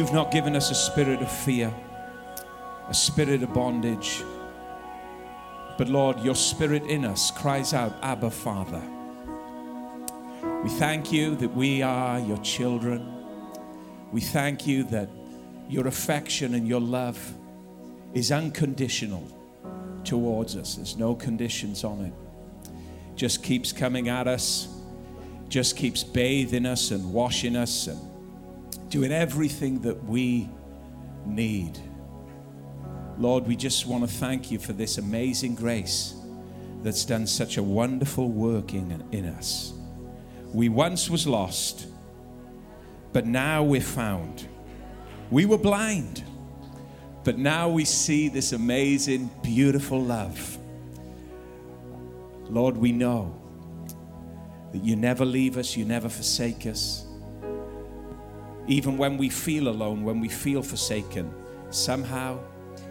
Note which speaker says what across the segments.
Speaker 1: you've not given us a spirit of fear, a spirit of bondage. But Lord, your spirit in us cries out, Abba, Father. We thank you that we are your children. We thank you that your affection and your love is unconditional towards us. There's no conditions on it. Just keeps coming at us, just keeps bathing us and washing us and doing everything that we need. Lord, we just want to thank you for this amazing grace that's done such a wonderful work in, in us. We once was lost, but now we're found. We were blind, but now we see this amazing, beautiful love. Lord, we know that you never leave us, you never forsake us. Even when we feel alone, when we feel forsaken, somehow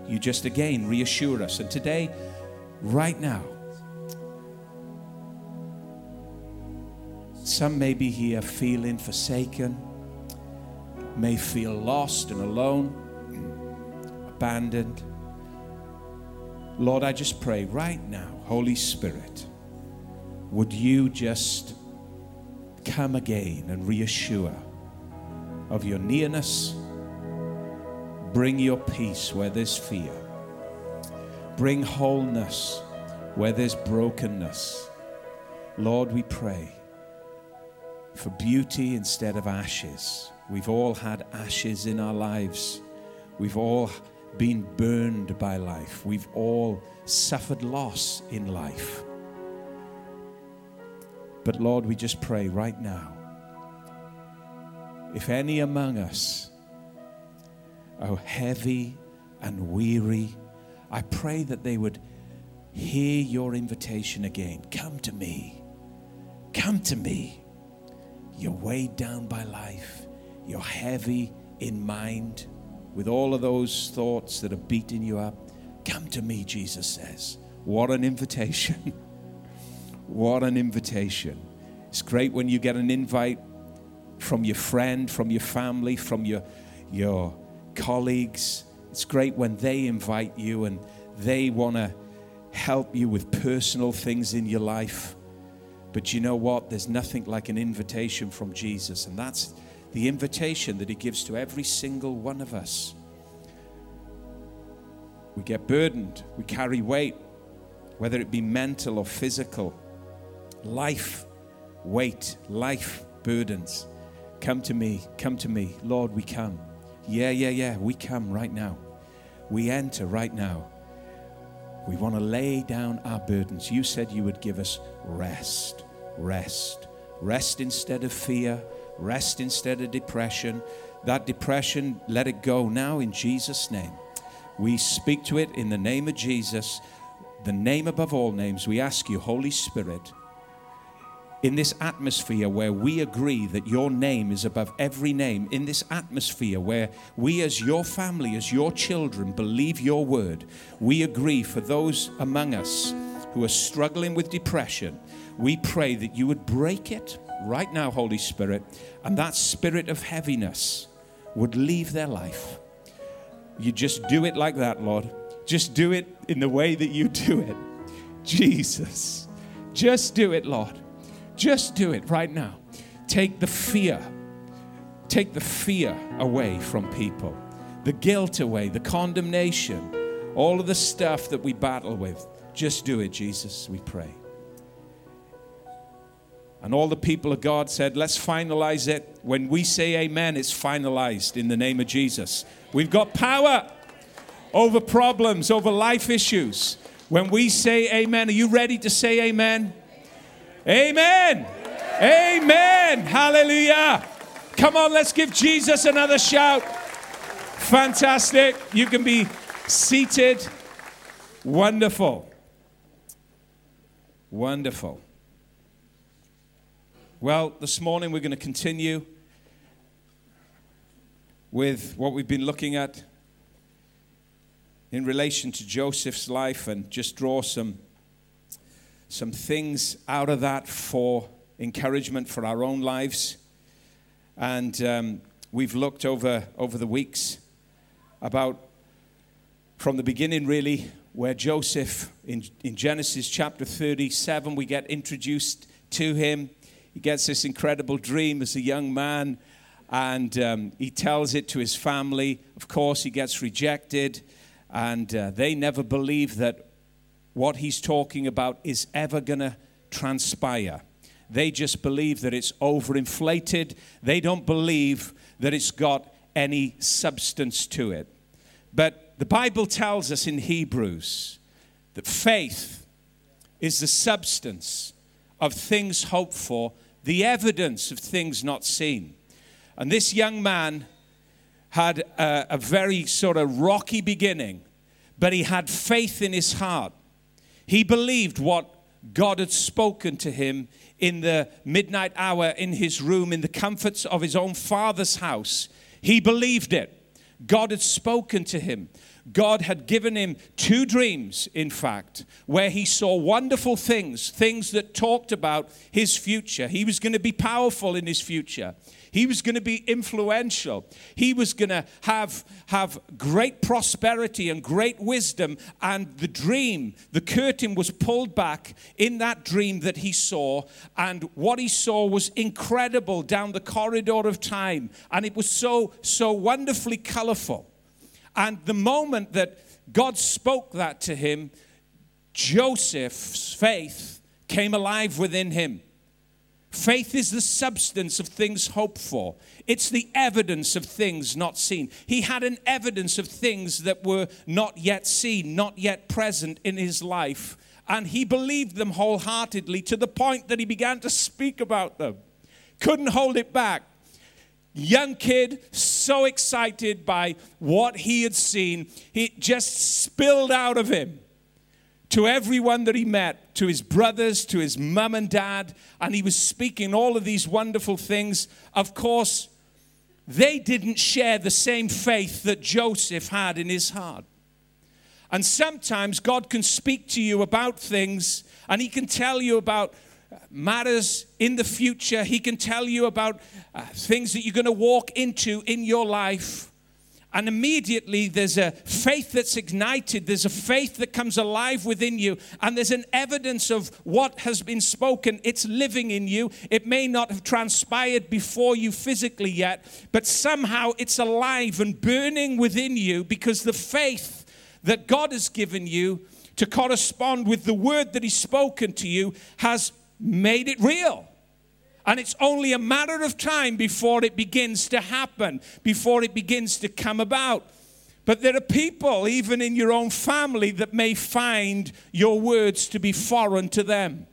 Speaker 1: you just again reassure us. And today, right now, some may be here feeling forsaken, may feel lost and alone, abandoned. Lord, I just pray right now, Holy Spirit, would you just come again and reassure of your nearness? Bring your peace where there's fear. Bring wholeness where there's brokenness. Lord, we pray for beauty instead of ashes. We've all had ashes in our lives. We've all been burned by life. We've all suffered loss in life. But Lord, we just pray right now if any among us are heavy and weary, I pray that they would hear your invitation again. Come to me. Come to me. You're weighed down by life. You're heavy in mind with all of those thoughts that are beating you up. Come to me, Jesus says. What an invitation. what an invitation. It's great when you get an invite from your friend, from your family, from your, your colleagues. It's great when they invite you and they want to help you with personal things in your life. But you know what? There's nothing like an invitation from Jesus, and that's the invitation that He gives to every single one of us. We get burdened, we carry weight, whether it be mental or physical. Life, weight, life burdens. Come to me, come to me. Lord, we come. Yeah, yeah, yeah, we come right now. We enter right now. We want to lay down our burdens. You said you would give us rest, rest, rest instead of fear, rest instead of depression. That depression, let it go now in Jesus' name. We speak to it in the name of Jesus, the name above all names. We ask you, Holy Spirit, in this atmosphere where we agree that your name is above every name, in this atmosphere where we, as your family, as your children, believe your word, we agree for those among us who are struggling with depression, we pray that you would break it right now, Holy Spirit, and that spirit of heaviness would leave their life. You just do it like that, Lord. Just do it in the way that you do it. Jesus. Just do it, Lord. Just do it right now. Take the fear. Take the fear away from people, the guilt away, the condemnation, all of the stuff that we battle with. Just do it, Jesus, we pray. And all the people of God said, let's finalize it. When we say amen, it's finalized in the name of Jesus. We've got power over problems, over life issues. When we say amen, are you ready to say amen? Amen. Amen. Hallelujah. Come on, let's give Jesus another shout. Fantastic. You can be seated. Wonderful. Wonderful. Well, this morning we're going to continue with what we've been looking at in relation to Joseph's life and just draw some some things out of that for encouragement for our own lives. And um, we've looked over, over the weeks about from the beginning, really, where Joseph, in, in Genesis chapter 37, we get introduced to him. He gets this incredible dream as a young man, and um, he tells it to his family. Of course, he gets rejected, and uh, they never believe that what he's talking about is ever going to transpire. They just believe that it's overinflated. They don't believe that it's got any substance to it. But the Bible tells us in Hebrews that faith is the substance of things hoped for, the evidence of things not seen. And this young man had a, a, very sort of rocky beginning, but he had faith in his heart. He believed what God had spoken to him in the midnight hour in his room, in the comforts of his own father's house. He believed it. God had spoken to him. God had given him two dreams, in fact, where he saw wonderful things, things that talked about his future. He was going to be powerful in his future. He was going to be influential. He was going to have, have great prosperity and great wisdom. And the dream, the curtain was pulled back in that dream that he saw. And what he saw was incredible down the corridor of time. And it was so, so wonderfully colorful. And the moment that God spoke that to him, Joseph's faith came alive within him. Faith is the substance of things hoped for. It's the evidence of things not seen. He had an evidence of things that were not yet seen, not yet present in his life. And he believed them wholeheartedly to the point that he began to speak about them. Couldn't hold it back young kid, so excited by what he had seen, it just spilled out of him to everyone that he met, to his brothers, to his mum and dad, and he was speaking all of these wonderful things. Of course, they didn't share the same faith that Joseph had in his heart. And sometimes God can speak to you about things, and he can tell you about matters in the future. He can tell you about uh, things that you're going to walk into in your life. And immediately there's a faith that's ignited. There's a faith that comes alive within you. And there's an evidence of what has been spoken. It's living in you. It may not have transpired before you physically yet, but somehow it's alive and burning within you because the faith that God has given you to correspond with the word that He's spoken to you has made it real. And it's only a matter of time before it begins to happen, before it begins to come about. But there are people, even in your own family, that may find your words to be foreign to them.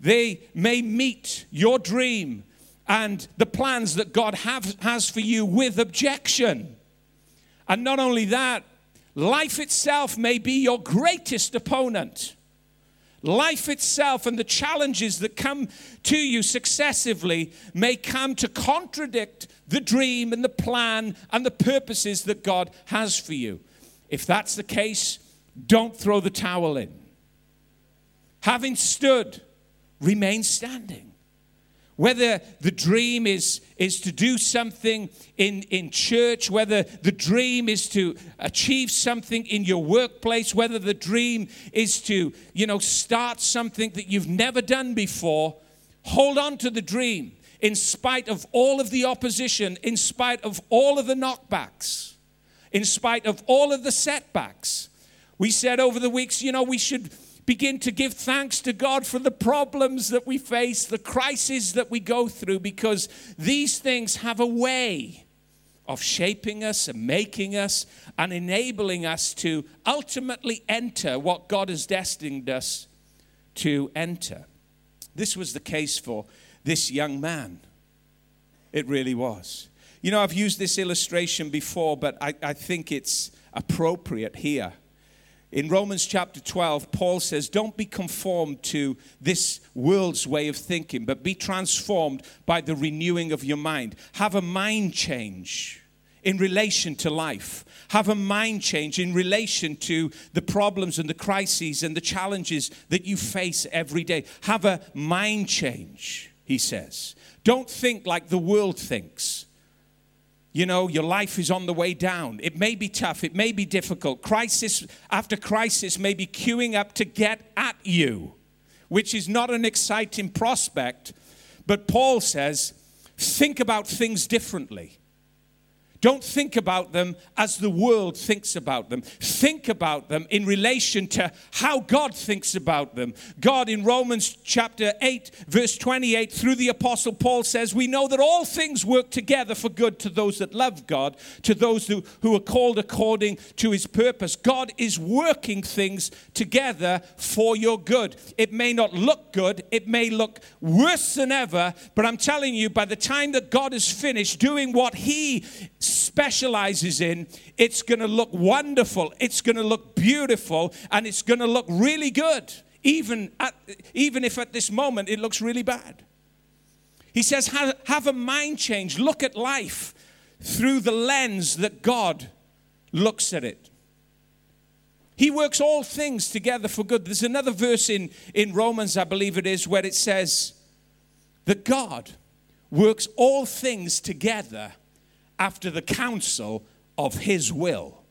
Speaker 1: They may meet your dream and the plans that God have, has for you with objection. And not only that, life itself may be your greatest opponent. Life itself and the challenges that come to you successively may come to contradict the dream and the plan and the purposes that God has for you. If that's the case, don't throw the towel in. Having stood, remain standing. Whether the dream is, is to do something in, in church, whether the dream is to achieve something in your workplace, whether the dream is to, you know, start something that you've never done before, hold on to the dream in spite of all of the opposition, in spite of all of the knockbacks, in spite of all of the setbacks. We said over the weeks, you know, we should begin to give thanks to God for the problems that we face, the crises that we go through, because these things have a way of shaping us and making us and enabling us to ultimately enter what God has destined us to enter. This was the case for this young man. It really was. You know, I've used this illustration before, but I, I think it's appropriate here. In Romans chapter 12, Paul says, Don't be conformed to this world's way of thinking, but be transformed by the renewing of your mind. Have a mind change in relation to life. Have a mind change in relation to the problems and the crises and the challenges that you face every day. Have a mind change, he says. Don't think like the world thinks. You know, your life is on the way down. It may be tough, it may be difficult. Crisis after crisis may be queuing up to get at you, which is not an exciting prospect. But Paul says, think about things differently. Don't think about them as the world thinks about them. Think about them in relation to how God thinks about them. God in Romans chapter 8, verse 28, through the Apostle Paul says, We know that all things work together for good to those that love God, to those who, who are called according to his purpose. God is working things together for your good. It may not look good, it may look worse than ever, but I'm telling you, by the time that God is finished doing what he specializes in, it's going to look wonderful, it's going to look beautiful, and it's going to look really good, even, at, even if at this moment it looks really bad. He says, have, have a mind change, look at life through the lens that God looks at it. He works all things together for good. There's another verse in, in Romans, I believe it is, where it says that God works all things together after the counsel of his will.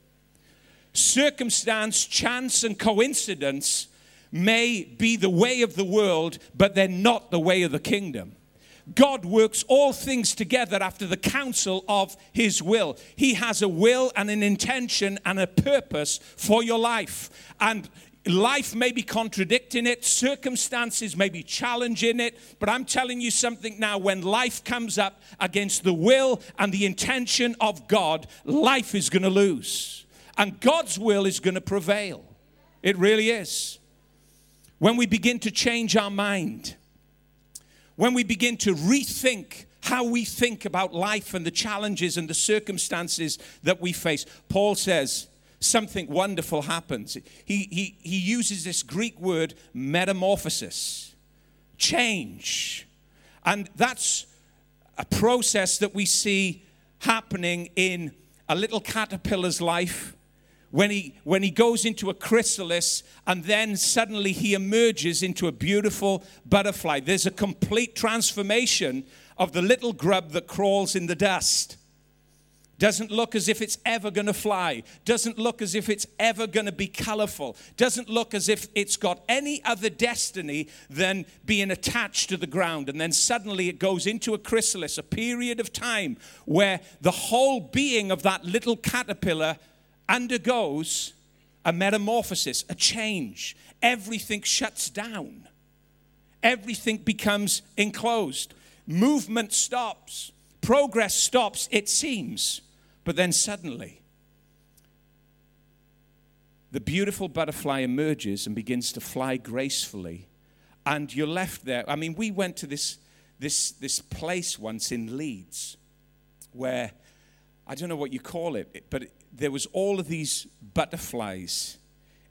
Speaker 1: Circumstance, chance, and coincidence may be the way of the world, but they're not the way of the kingdom. God works all things together after the counsel of His will. He has a will and an intention and a purpose for your life. And life may be contradicting it, circumstances may be challenging it, but I'm telling you something now when life comes up against the will and the intention of God, life is going to lose. And God's will is going to prevail. It really is. When we begin to change our mind, when we begin to rethink how we think about life and the challenges and the circumstances that we face, Paul says, something wonderful happens. He, he, he uses this Greek word metamorphosis, change. And that's a process that we see happening in a little caterpillar's life when he when he goes into a chrysalis and then suddenly he emerges into a beautiful butterfly there's a complete transformation of the little grub that crawls in the dust doesn't look as if it's ever going to fly, doesn't look as if it's ever going to be colorful, doesn't look as if it's got any other destiny than being attached to the ground. And then suddenly it goes into a chrysalis, a period of time where the whole being of that little caterpillar undergoes a metamorphosis, a change. Everything shuts down, everything becomes enclosed, movement stops. Progress stops, it seems. But then suddenly, the beautiful butterfly emerges and begins to fly gracefully. And you're left there. I mean, we went to this, this, this place once in Leeds where I don't know what you call it, but there was all of these butterflies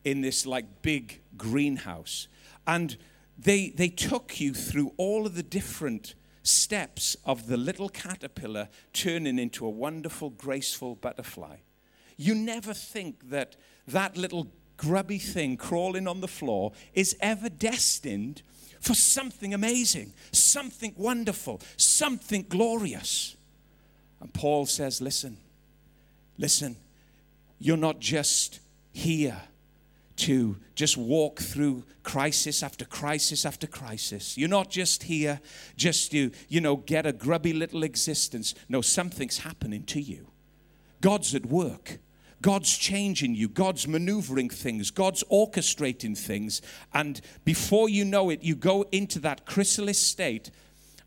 Speaker 1: in this like big greenhouse. And they, they took you through all of the different steps of the little caterpillar turning into a wonderful, graceful butterfly. You never think that that little grubby thing crawling on the floor is ever destined for something amazing, something wonderful, something glorious. And Paul says, Listen, listen, you're not just here to just walk through crisis after crisis after crisis. You're not just here just to, you know, get a grubby little existence. No, something's happening to you. God's at work. God's changing you. God's maneuvering things. God's orchestrating things. And before you know it, you go into that chrysalis state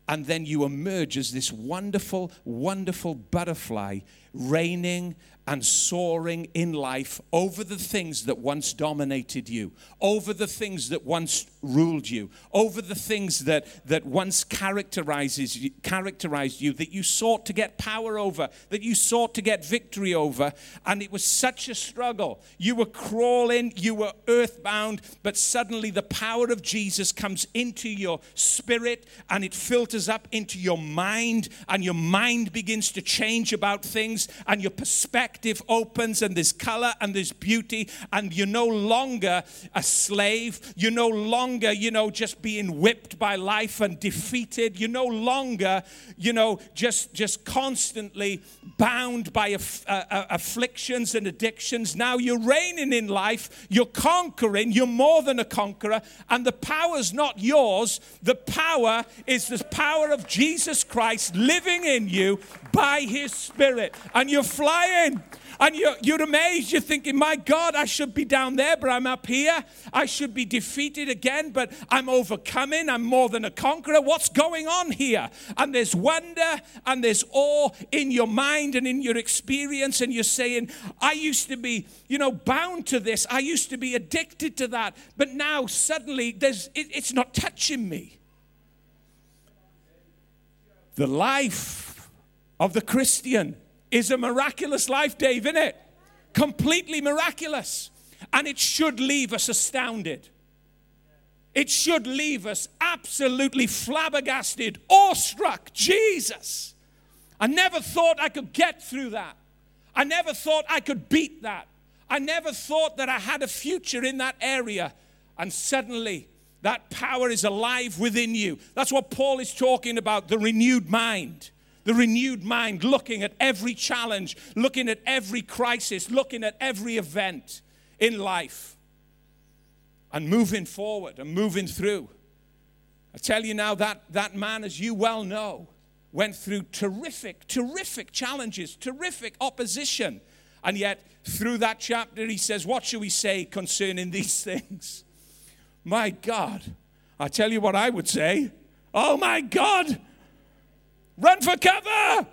Speaker 1: and then you emerge as this wonderful, wonderful butterfly reigning and soaring in life over the things that once dominated you, over the things that once ruled you, over the things that, that once characterizes, characterized you, that you sought to get power over, that you sought to get victory over. And it was such a struggle. You were crawling, you were earthbound, but suddenly the power of Jesus comes into your spirit and it filters up into your mind, and your mind begins to change about things and your perspective opens and there's color and there's beauty and you're no longer a slave. You're no longer, you know, just being whipped by life and defeated. You're no longer, you know, just, just constantly bound by aff- uh, uh, afflictions and addictions. Now you're reigning in life. You're conquering. You're more than a conqueror. And the power's not yours. The power is the power of Jesus Christ living in you by his spirit. And you're flying. And you're, you're amazed. You're thinking, my God, I should be down there, but I'm up here. I should be defeated again, but I'm overcoming. I'm more than a conqueror. What's going on here? And there's wonder and there's awe in your mind and in your experience. And you're saying, I used to be, you know, bound to this. I used to be addicted to that. But now suddenly there's, it, it's not touching me. The life of the Christian is a miraculous life, Dave, isn't it? Completely miraculous. And it should leave us astounded. It should leave us absolutely flabbergasted, awestruck. Jesus. I never thought I could get through that. I never thought I could beat that. I never thought that I had a future in that area. And suddenly, that power is alive within you. That's what Paul is talking about the renewed mind. The renewed mind, looking at every challenge, looking at every crisis, looking at every event in life, and moving forward and moving through. I tell you now, that, that man, as you well know, went through terrific, terrific challenges, terrific opposition. And yet, through that chapter, he says, What shall we say concerning these things? My God, I tell you what I would say. Oh my God, run for cover.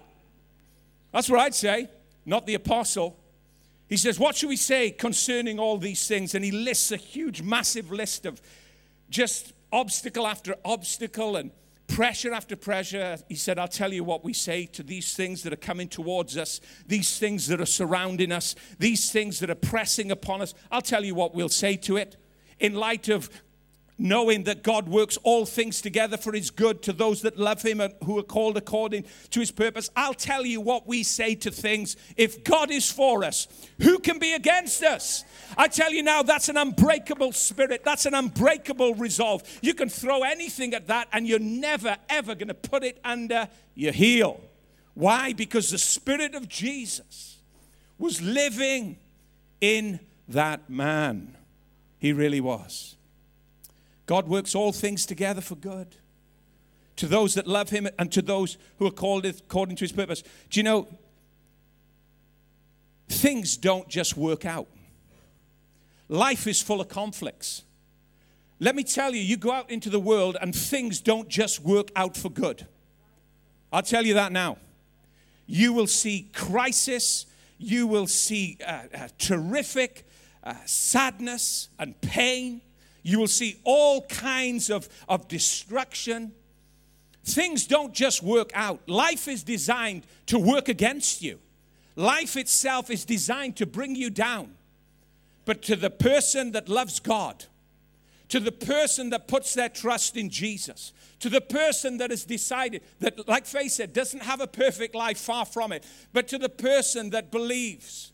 Speaker 1: That's what I'd say, not the apostle. He says, What should we say concerning all these things? And he lists a huge, massive list of just obstacle after obstacle and pressure after pressure. He said, I'll tell you what we say to these things that are coming towards us, these things that are surrounding us, these things that are pressing upon us. I'll tell you what we'll say to it in light of knowing that God works all things together for his good to those that love him and who are called according to his purpose. I'll tell you what we say to things. If God is for us, who can be against us? I tell you now, that's an unbreakable spirit. That's an unbreakable resolve. You can throw anything at that and you're never, ever going to put it under your heel. Why? Because the spirit of Jesus was living in that man. He really was. God works all things together for good to those that love him and to those who are called according to his purpose. Do you know, things don't just work out. Life is full of conflicts. Let me tell you, you go out into the world and things don't just work out for good. I'll tell you that now. You will see crisis, you will see uh, uh, terrific uh, sadness and pain you will see all kinds of, of destruction. Things don't just work out. Life is designed to work against you. Life itself is designed to bring you down. But to the person that loves God, to the person that puts their trust in Jesus, to the person that has decided that, like Faith said, doesn't have a perfect life, far from it, but to the person that believes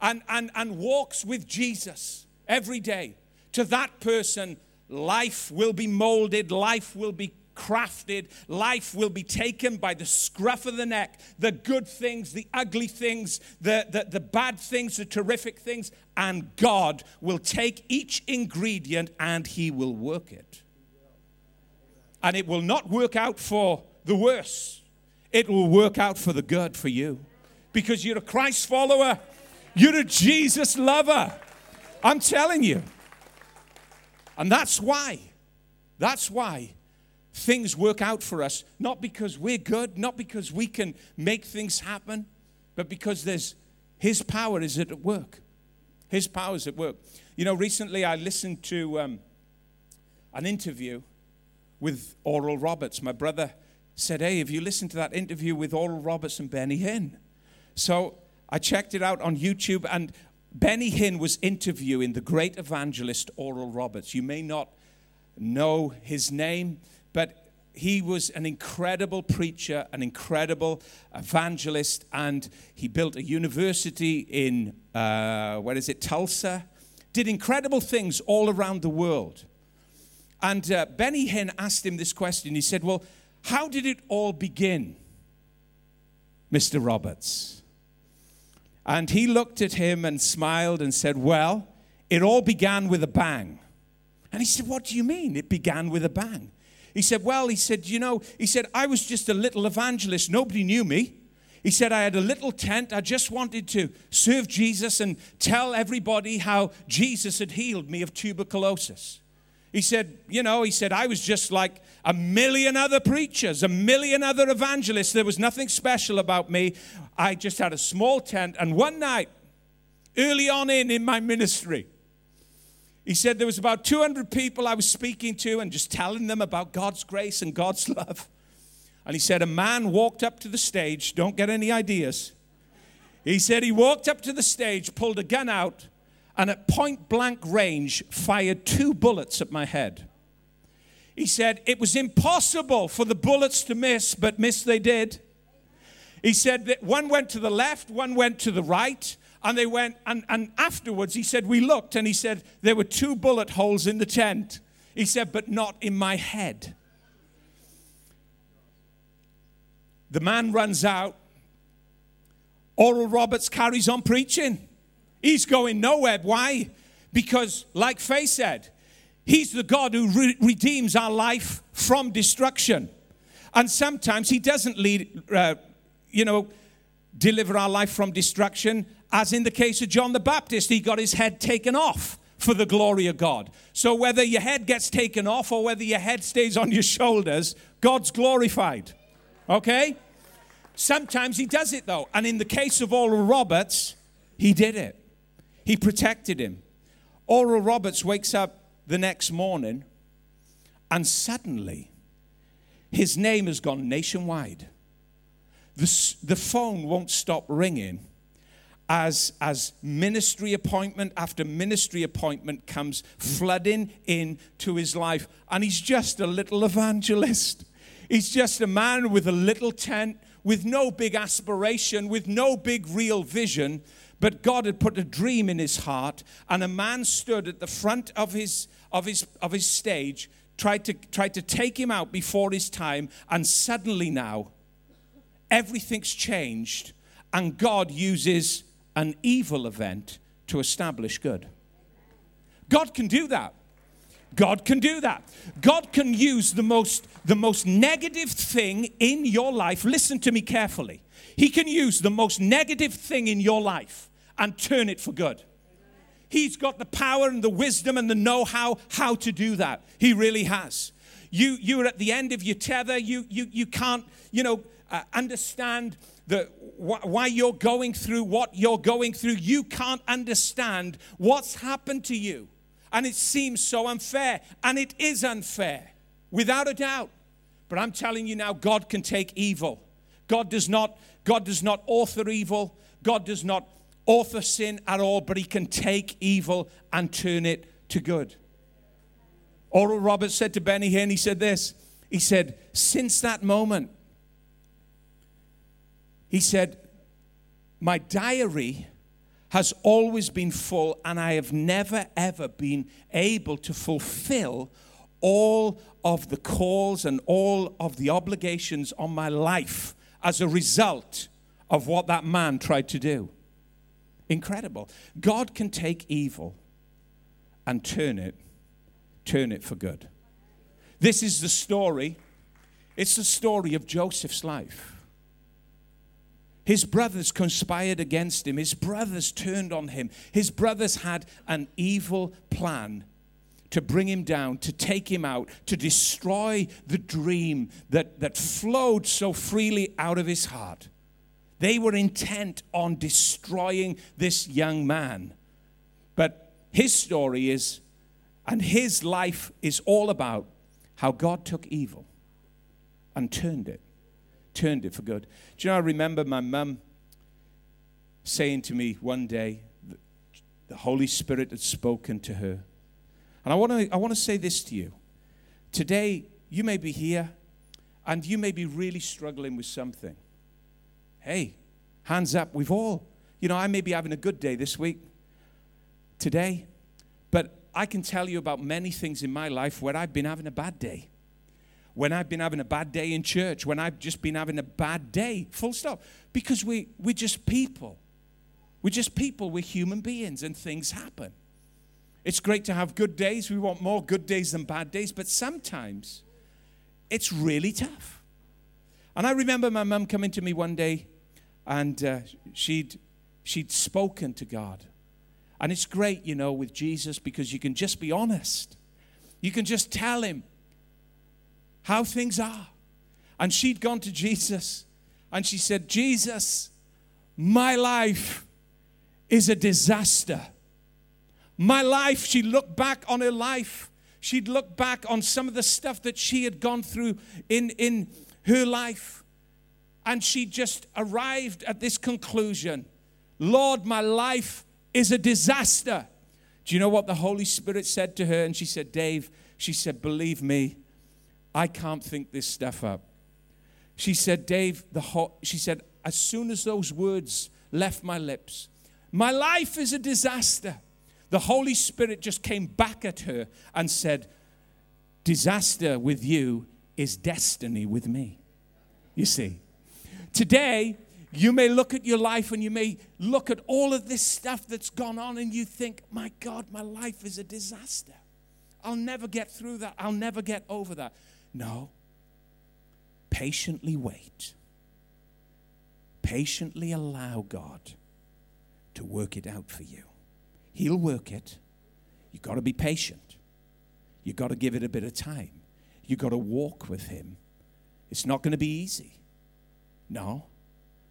Speaker 1: and, and, and walks with Jesus every day, to that person, life will be molded, life will be crafted, life will be taken by the scruff of the neck. The good things, the ugly things, the, the, the bad things, the terrific things, and God will take each ingredient and He will work it. And it will not work out for the worse, it will work out for the good for you. Because you're a Christ follower, you're a Jesus lover. I'm telling you. And that's why, that's why things work out for us, not because we're good, not because we can make things happen, but because there's His power is at work. His power is at work. You know, recently I listened to um, an interview with Oral Roberts. My brother said, Hey, have you listened to that interview with Oral Roberts and Benny Hinn? So I checked it out on YouTube, and Benny Hinn was interviewing the great evangelist Oral Roberts. You may not know his name, but he was an incredible preacher, an incredible evangelist, and he built a university in, uh, where is it, Tulsa? Did incredible things all around the world. And uh, Benny Hinn asked him this question. He said, Well, how did it all begin, Mr. Roberts? And he looked at him and smiled and said, Well, it all began with a bang. And he said, What do you mean? It began with a bang. He said, Well, he said, You know, he said, I was just a little evangelist. Nobody knew me. He said, I had a little tent. I just wanted to serve Jesus and tell everybody how Jesus had healed me of tuberculosis. He said, You know, he said, I was just like a million other preachers, a million other evangelists. There was nothing special about me. I just had a small tent. And one night, early on in, in my ministry, he said there was about 200 people I was speaking to and just telling them about God's grace and God's love. And he said a man walked up to the stage, don't get any ideas. He said he walked up to the stage, pulled a gun out, and at point blank range fired two bullets at my head. He said it was impossible for the bullets to miss, but miss they did. He said that one went to the left, one went to the right, and they went, and, and afterwards he said, We looked, and he said, There were two bullet holes in the tent. He said, But not in my head. The man runs out. Oral Roberts carries on preaching. He's going nowhere. Why? Because, like Faye said, He's the God who re- redeems our life from destruction. And sometimes He doesn't lead, uh, you know, deliver our life from destruction as in the case of John the Baptist, he got his head taken off for the glory of God. So whether your head gets taken off or whether your head stays on your shoulders, God's glorified. Okay? Sometimes he does it though. And in the case of Oral Roberts, he did it. He protected him. Oral Roberts wakes up the next morning and suddenly his name has gone nationwide. The, the phone won't stop ringing as, as ministry appointment after ministry appointment comes flooding into his life. And he's just a little evangelist. He's just a man with a little tent, with no big aspiration, with no big real vision. But God had put a dream in his heart, and a man stood at the front of his, of his, of his stage, tried to, tried to take him out before his time, and suddenly now, everything's changed, and God uses an evil event to establish good. God can do that. God can do that. God can use the most, the most negative thing in your life. Listen to me carefully. He can use the most negative thing in your life and turn it for good. He's got the power and the wisdom and the know how how to do that. He really has. You, you're at the end of your tether. You, you, you can't, you know, uh, understand the, wh- why you're going through what you're going through. You can't understand what's happened to you. And it seems so unfair. And it is unfair, without a doubt. But I'm telling you now, God can take evil. God does not, God does not author evil. God does not author sin at all, but he can take evil and turn it to good. Oral Roberts said to Benny Hinn, he said this. He said, Since that moment, he said, My diary has always been full, and I have never, ever been able to fulfill all of the calls and all of the obligations on my life as a result of what that man tried to do. Incredible. God can take evil and turn it, turn it for good. This is the story. It's the story of Joseph's life. His brothers conspired against him. His brothers turned on him. His brothers had an evil plan to bring him down, to take him out, to destroy the dream that, that flowed so freely out of his heart. They were intent on destroying this young man. But his story is, and his life is all about how God took evil and turned it turned it for good. Do you know, I remember my mum saying to me one day, the Holy Spirit had spoken to her. And I want to I want to say this to you. Today, you may be here and you may be really struggling with something. Hey, hands up, we've all. You know, I may be having a good day this week, today, but I can tell you about many things in my life where I've been having a bad day. When I've been having a bad day in church, when I've just been having a bad day, full stop. Because we, we're just people. We're just people, we're human beings, and things happen. It's great to have good days. We want more good days than bad days, but sometimes it's really tough. And I remember my mum coming to me one day and uh, she'd, she'd spoken to God. And it's great, you know, with Jesus because you can just be honest. You can just tell him how things are. And she'd gone to Jesus and she said, Jesus, my life is a disaster. My life, she looked back on her life. She'd look back on some of the stuff that she had gone through in, in her life. And she just arrived at this conclusion Lord, my life is a disaster. Do you know what the Holy Spirit said to her? And she said, Dave, she said, believe me, I can't think this stuff up. She said, Dave, the ho-, she said, as soon as those words left my lips, my life is a disaster. The Holy Spirit just came back at her and said, Disaster with you is destiny with me. You see, today, you may look at your life and you may look at all of this stuff that's gone on and you think, my God, my life is a disaster. I'll never get through that. I'll never get over that. No. Patiently wait. Patiently allow God to work it out for you. He'll work it. You've got to be patient. You've got to give it a bit of time. You've got to walk with Him. It's not going to be easy. No.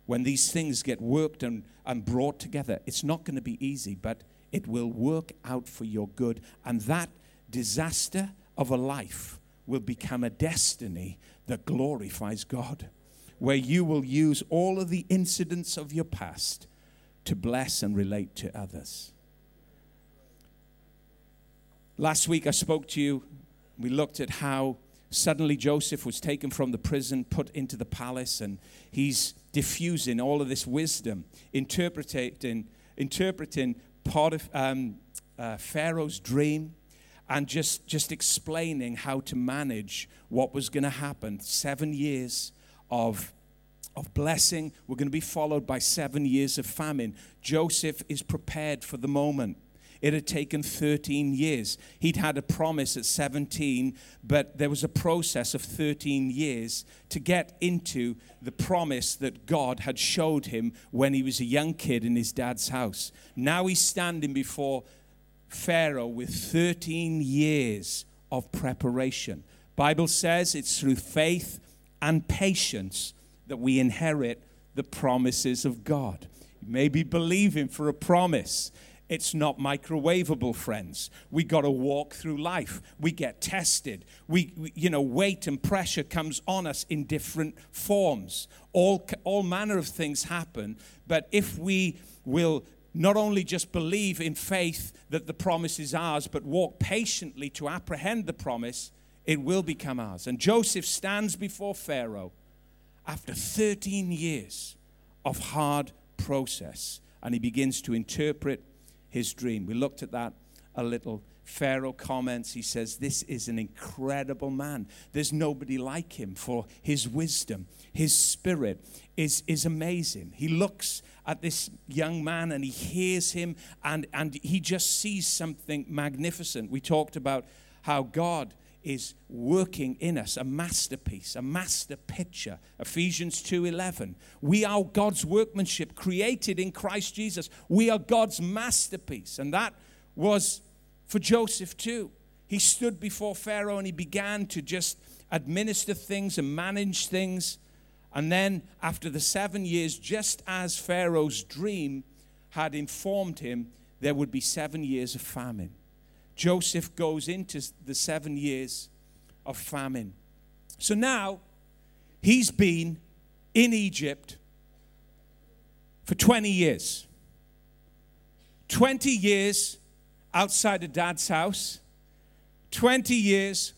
Speaker 1: When these things get worked and, and brought together, it's not going to be easy, but it will work out for your good. And that disaster of a life will become a destiny that glorifies God, where you will use all of the incidents of your past to bless and relate to others. Last week I spoke to you, we looked at how suddenly Joseph was taken from the prison, put into the palace, and he's diffusing all of this wisdom, interpreting, interpreting part of um, uh, Pharaoh's dream, and just, just explaining how to manage what was going to happen. Seven years of of blessing were going to be followed by seven years of famine. Joseph is prepared for the moment. It had taken 13 years. He'd had a promise at 17, but there was a process of 13 years to get into the promise that God had showed him when he was a young kid in his dad's house. Now he's standing before Pharaoh with 13 years of preparation. Bible says it's through faith and patience that we inherit the promises of God. You may be believing for a promise. It's not microwavable, friends. We got to walk through life. We get tested. We, we, you know, weight and pressure comes on us in different forms. All, all manner of things happen. But if we will not only just believe in faith that the promise is ours, but walk patiently to apprehend the promise, it will become ours. And Joseph stands before Pharaoh after 13 years of hard process and he begins to interpret his dream. We looked at that a little. Pharaoh comments, he says, This is an incredible man. There's nobody like him for his wisdom. His spirit is, is amazing. He looks at this young man and he hears him and, and he just sees something magnificent. We talked about how God is working in us a masterpiece a master picture. Ephesians 2:11 we are god's workmanship created in christ jesus. We are god's masterpiece. And that was for joseph too. He stood before pharaoh and he began to just administer things and manage things. And then after the 7 years just as pharaoh's dream had informed him there would be 7 years of famine Joseph goes into the seven years of famine. So now he's been in Egypt for 20 years. 20 years outside of dad's house, 20 years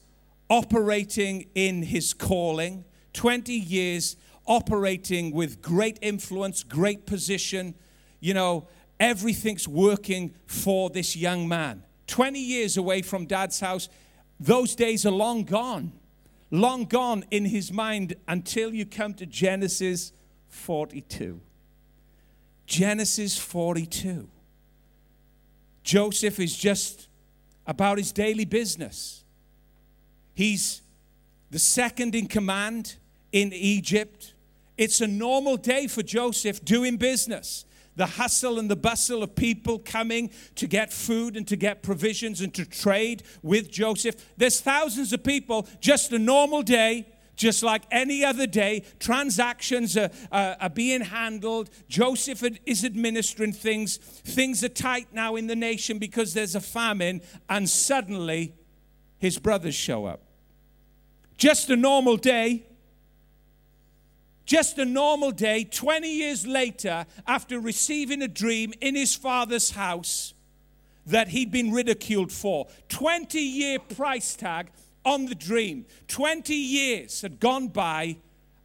Speaker 1: operating in his calling, 20 years operating with great influence, great position. You know, everything's working for this young man. 20 years away from dad's house, those days are long gone. Long gone in his mind until you come to Genesis 42. Genesis 42. Joseph is just about his daily business. He's the second in command in Egypt. It's a normal day for Joseph doing business. The hustle and the bustle of people coming to get food and to get provisions and to trade with Joseph. There's thousands of people, just a normal day, just like any other day. Transactions are, uh, are being handled. Joseph is administering things. Things are tight now in the nation because there's a famine, and suddenly his brothers show up. Just a normal day. Just a normal day, 20 years later, after receiving a dream in his father's house that he'd been ridiculed for. 20 year price tag on the dream. 20 years had gone by,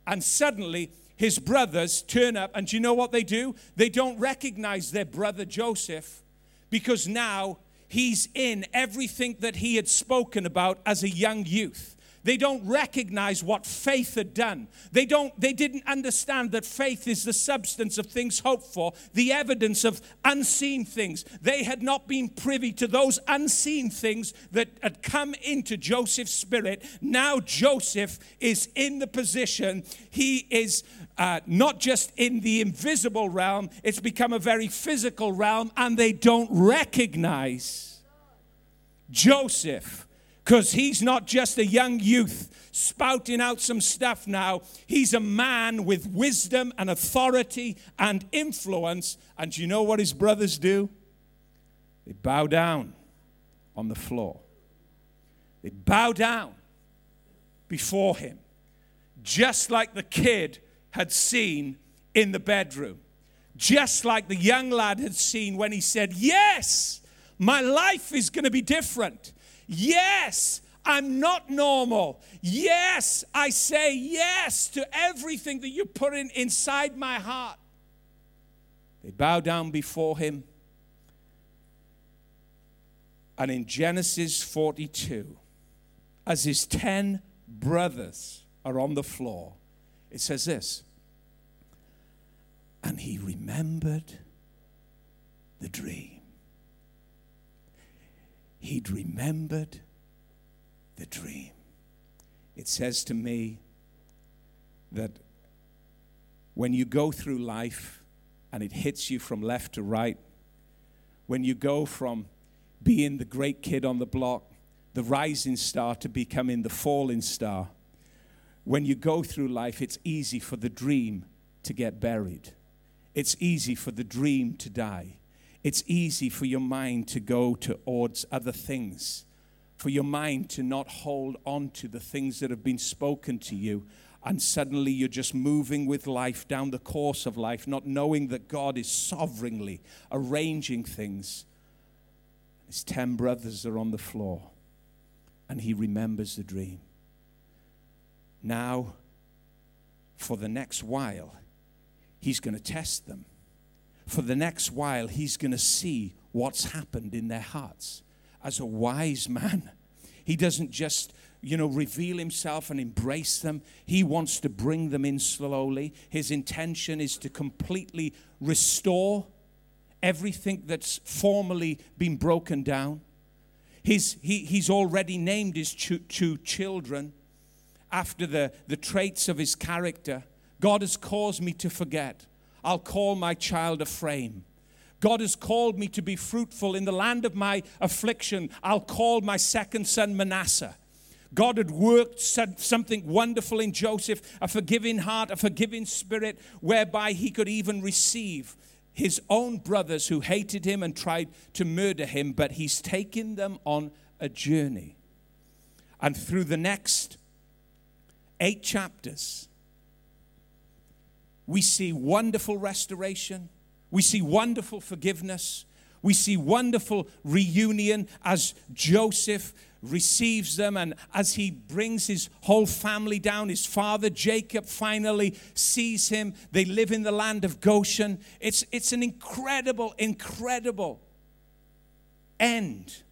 Speaker 1: and suddenly his brothers turn up. And do you know what they do? They don't recognize their brother Joseph because now he's in everything that he had spoken about as a young youth. They don't recognize what faith had done. They, don't, they didn't understand that faith is the substance of things hoped for, the evidence of unseen things. They had not been privy to those unseen things that had come into Joseph's spirit. Now Joseph is in the position, he is uh, not just in the invisible realm, it's become a very physical realm, and they don't recognize Joseph because he's not just a young youth spouting out some stuff now. He's a man with wisdom and authority and influence. And you know what his brothers do? They bow down on the floor. They bow down before him, just like the kid had seen in the bedroom, just like the young lad had seen when he said, Yes, my life is going to be different. Yes, I'm not normal. Yes, I say yes to everything that you put in inside my heart. They bow down before him. And in Genesis 42, as his 10 brothers are on the floor, it says this And he remembered the dream he'd remembered the dream. It says to me that when you go through life and it hits you from left to right, when you go from being the great kid on the block, the rising star, to becoming the falling star, when you go through life, it's easy for the dream to get buried. It's easy for the dream to die it's easy for your mind to go towards other things, for your mind to not hold on to the things that have been spoken to you. And suddenly you're just moving with life down the course of life, not knowing that God is sovereignly arranging things. His 10 brothers are on the floor, and he remembers the dream. Now, for the next while, he's going to test them for the next while, he's going to see what's happened in their hearts. As a wise man, he doesn't just you know, reveal himself and embrace them. He wants to bring them in slowly. His intention is to completely restore everything that's formerly been broken down. He's, he, he's already named his two, two children after the, the traits of his character. God has caused me to forget. I'll call my child Ephraim. God has called me to be fruitful in the land of my affliction. I'll call my second son Manasseh. God had worked something wonderful in Joseph, a forgiving heart, a forgiving spirit, whereby he could even receive his own brothers who hated him and tried to murder him, but he's taken them on a journey. And through the next eight chapters, we see wonderful restoration. We see wonderful forgiveness. We see wonderful reunion as Joseph receives them and as he brings his whole family down his father Jacob finally sees him they live in the land of Goshen it's it's an incredible incredible end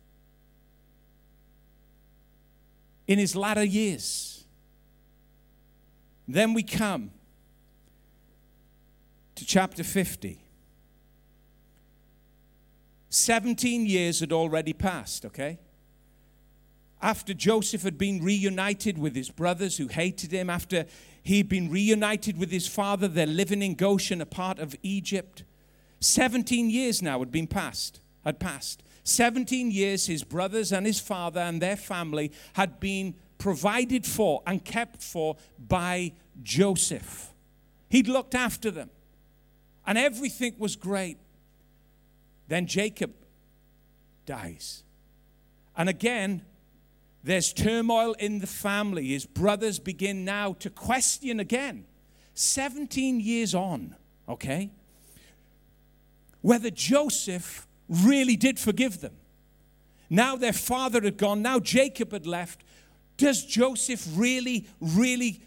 Speaker 1: in his latter years then we come to chapter 50 17 years had already passed okay after Joseph had been reunited with his brothers who hated him, after he'd been reunited with his father, they're living in Goshen, a part of Egypt. 17 years now had been passed, had passed. 17 years his brothers and his father and their family had been provided for and kept for by Joseph. He'd looked after them, and everything was great. Then Jacob dies. And again, there's turmoil in the family. His brothers begin now to question again, 17 years on, okay, whether Joseph really did forgive them. Now their father had gone, now Jacob had left. Does Joseph really, really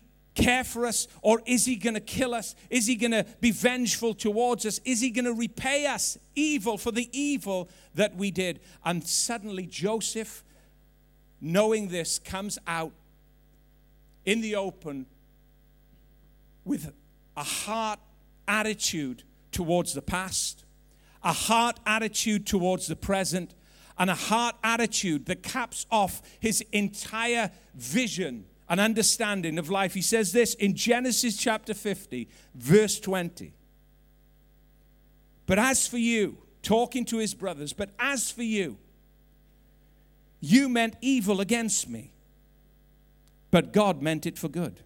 Speaker 1: care for us? Or is he going to kill us? Is he going to be vengeful towards us? Is he going to repay us evil for the evil that we did? And suddenly Joseph knowing this, comes out in the open with a heart attitude towards the past, a heart attitude towards the present, and a heart attitude that caps off his entire vision and understanding of life. He says this in Genesis chapter 50, verse 20. But as for you, talking to his brothers, but as for you, you meant evil against me, but God meant it for good.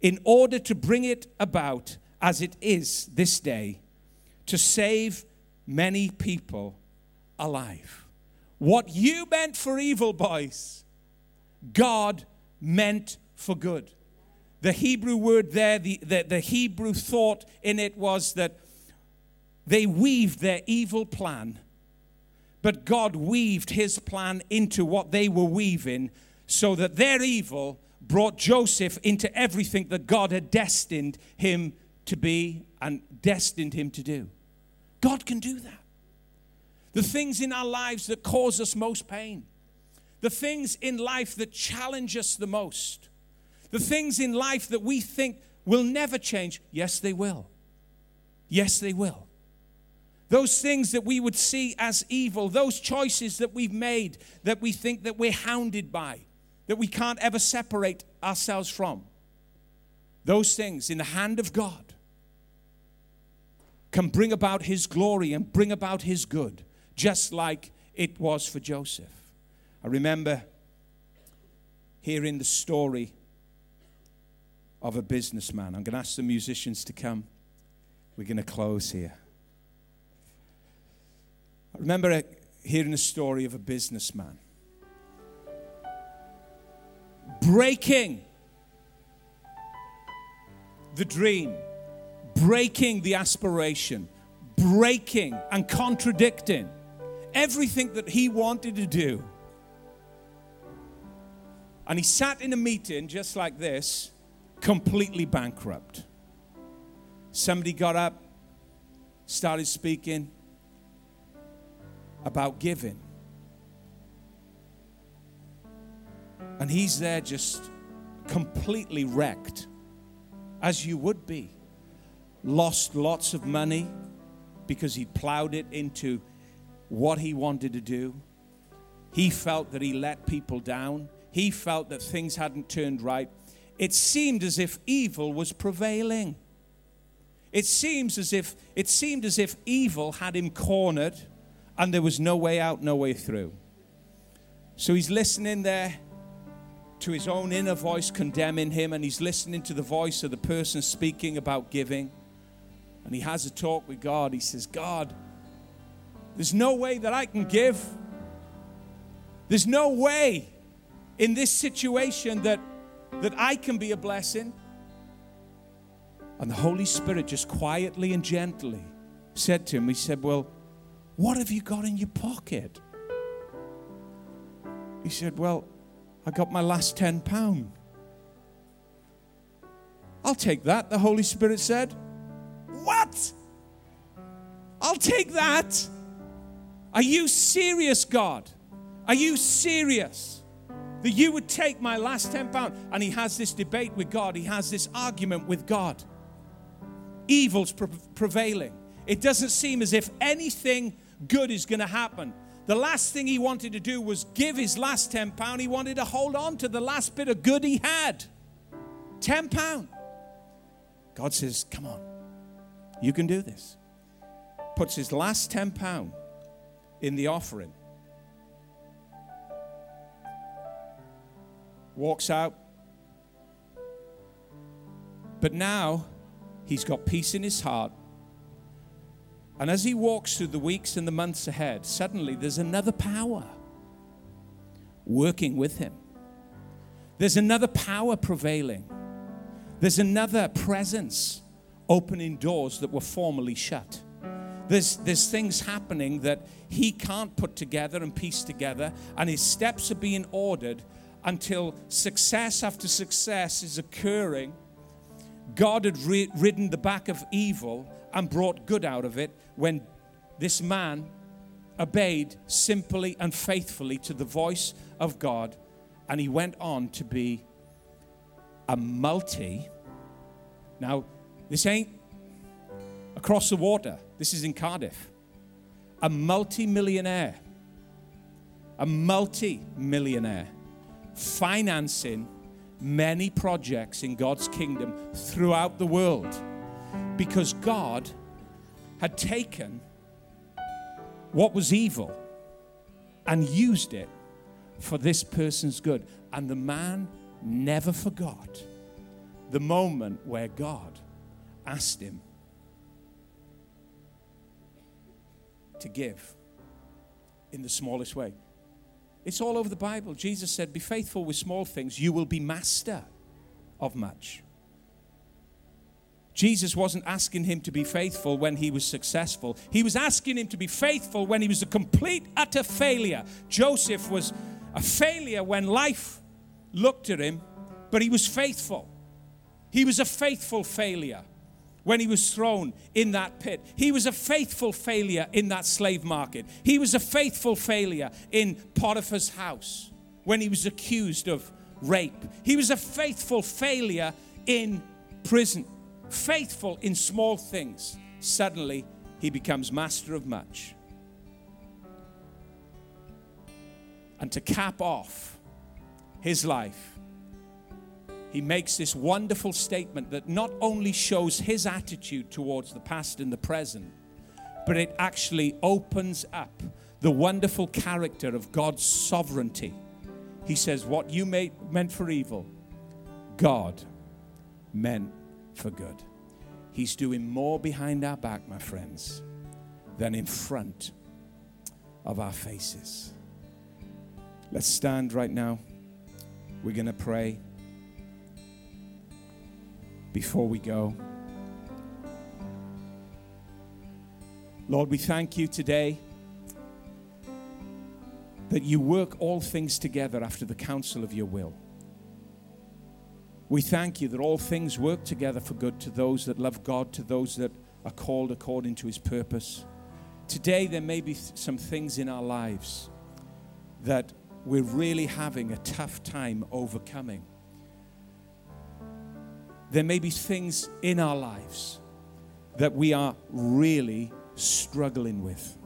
Speaker 1: In order to bring it about as it is this day, to save many people alive. What you meant for evil, boys, God meant for good. The Hebrew word there, the, the, the Hebrew thought in it was that they weaved their evil plan but God weaved his plan into what they were weaving so that their evil brought Joseph into everything that God had destined him to be and destined him to do. God can do that. The things in our lives that cause us most pain, the things in life that challenge us the most, the things in life that we think will never change, yes, they will. Yes, they will. Those things that we would see as evil, those choices that we've made that we think that we're hounded by, that we can't ever separate ourselves from. Those things in the hand of God can bring about his glory and bring about his good, just like it was for Joseph. I remember hearing the story of a businessman. I'm going to ask the musicians to come. We're going to close here. I remember hearing the story of a businessman breaking the dream, breaking the aspiration, breaking and contradicting everything that he wanted to do. And he sat in a meeting just like this, completely bankrupt. Somebody got up, started speaking about giving. And he's there just completely wrecked, as you would be. Lost lots of money because he plowed it into what he wanted to do. He felt that he let people down. He felt that things hadn't turned right. It seemed as if evil was prevailing. It seems as if it seemed as if evil had him cornered and there was no way out, no way through. So he's listening there to his own inner voice condemning him, and he's listening to the voice of the person speaking about giving. And he has a talk with God. He says, God, there's no way that I can give. There's no way in this situation that, that I can be a blessing. And the Holy Spirit just quietly and gently said to him, He said, Well, What have you got in your pocket? He said, Well, I got my last 10 pound. I'll take that, the Holy Spirit said. What? I'll take that. Are you serious, God? Are you serious that you would take my last 10 pounds? And he has this debate with God, he has this argument with God. Evil's pre- prevailing. It doesn't seem as if anything good is going to happen. The last thing he wanted to do was give his last 10 pound. He wanted to hold on to the last bit of good he had. 10 pound. God says, "Come on. You can do this." Puts his last 10 pound in the offering. Walks out. But now he's got peace in his heart. And as he walks through the weeks and the months ahead, suddenly there's another power working with him. There's another power prevailing. There's another presence opening doors that were formerly shut. There's, there's things happening that he can't put together and piece together, and his steps are being ordered until success after success is occurring. God had ridden the back of evil and brought good out of it when this man obeyed simply and faithfully to the voice of God, and he went on to be a multi. Now, this ain't across the water. This is in Cardiff. A multi-millionaire. A multi-millionaire financing many projects in God's kingdom throughout the world because God had taken what was evil and used it for this person's good. And the man never forgot the moment where God asked him to give in the smallest way. It's all over the Bible. Jesus said, Be faithful with small things, you will be master of much. Jesus wasn't asking him to be faithful when he was successful. He was asking him to be faithful when he was a complete, utter failure. Joseph was a failure when life looked at him, but he was faithful. He was a faithful failure when he was thrown in that pit. He was a faithful failure in that slave market. He was a faithful failure in Potiphar's house when he was accused of rape. He was a faithful failure in prison. Faithful in small things. Suddenly, he becomes master of much. And to cap off his life, he makes this wonderful statement that not only shows his attitude towards the past and the present, but it actually opens up the wonderful character of God's sovereignty. He says, What you made, meant for evil, God meant for good. He's doing more behind our back, my friends, than in front of our faces. Let's stand right now. We're going to pray before we go. Lord, we thank you today that you work all things together after the counsel of your will. We thank you that all things work together for good to those that love God, to those that are called according to his purpose. Today, there may be some things in our lives that we're really having a tough time overcoming there may be things in our lives that we are really struggling with.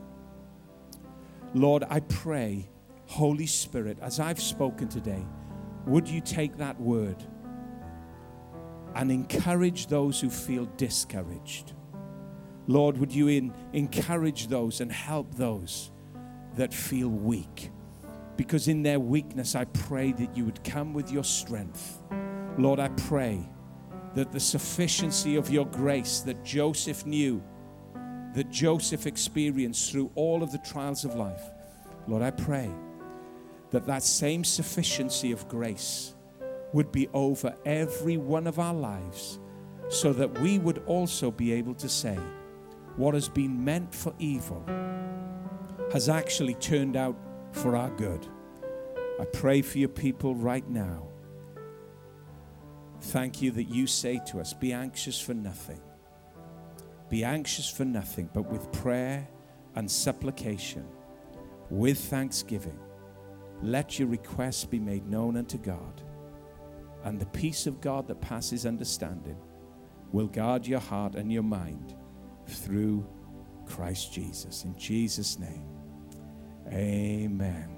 Speaker 1: Lord, I pray, Holy Spirit, as I've spoken today, would you take that word and encourage those who feel discouraged? Lord, would you in, encourage those and help those that feel weak? Because in their weakness, I pray that you would come with your strength. Lord, I pray that the sufficiency of your grace that Joseph knew, that Joseph experienced through all of the trials of life, Lord, I pray that that same sufficiency of grace would be over every one of our lives so that we would also be able to say, what has been meant for evil, has actually turned out for our good. I pray for your people right now. Thank you that you say to us, Be anxious for nothing. Be anxious for nothing, but with prayer and supplication, with thanksgiving, let your requests be made known unto God. And the peace of God that passes understanding will guard your heart and your mind through Christ Jesus. In Jesus' name, amen.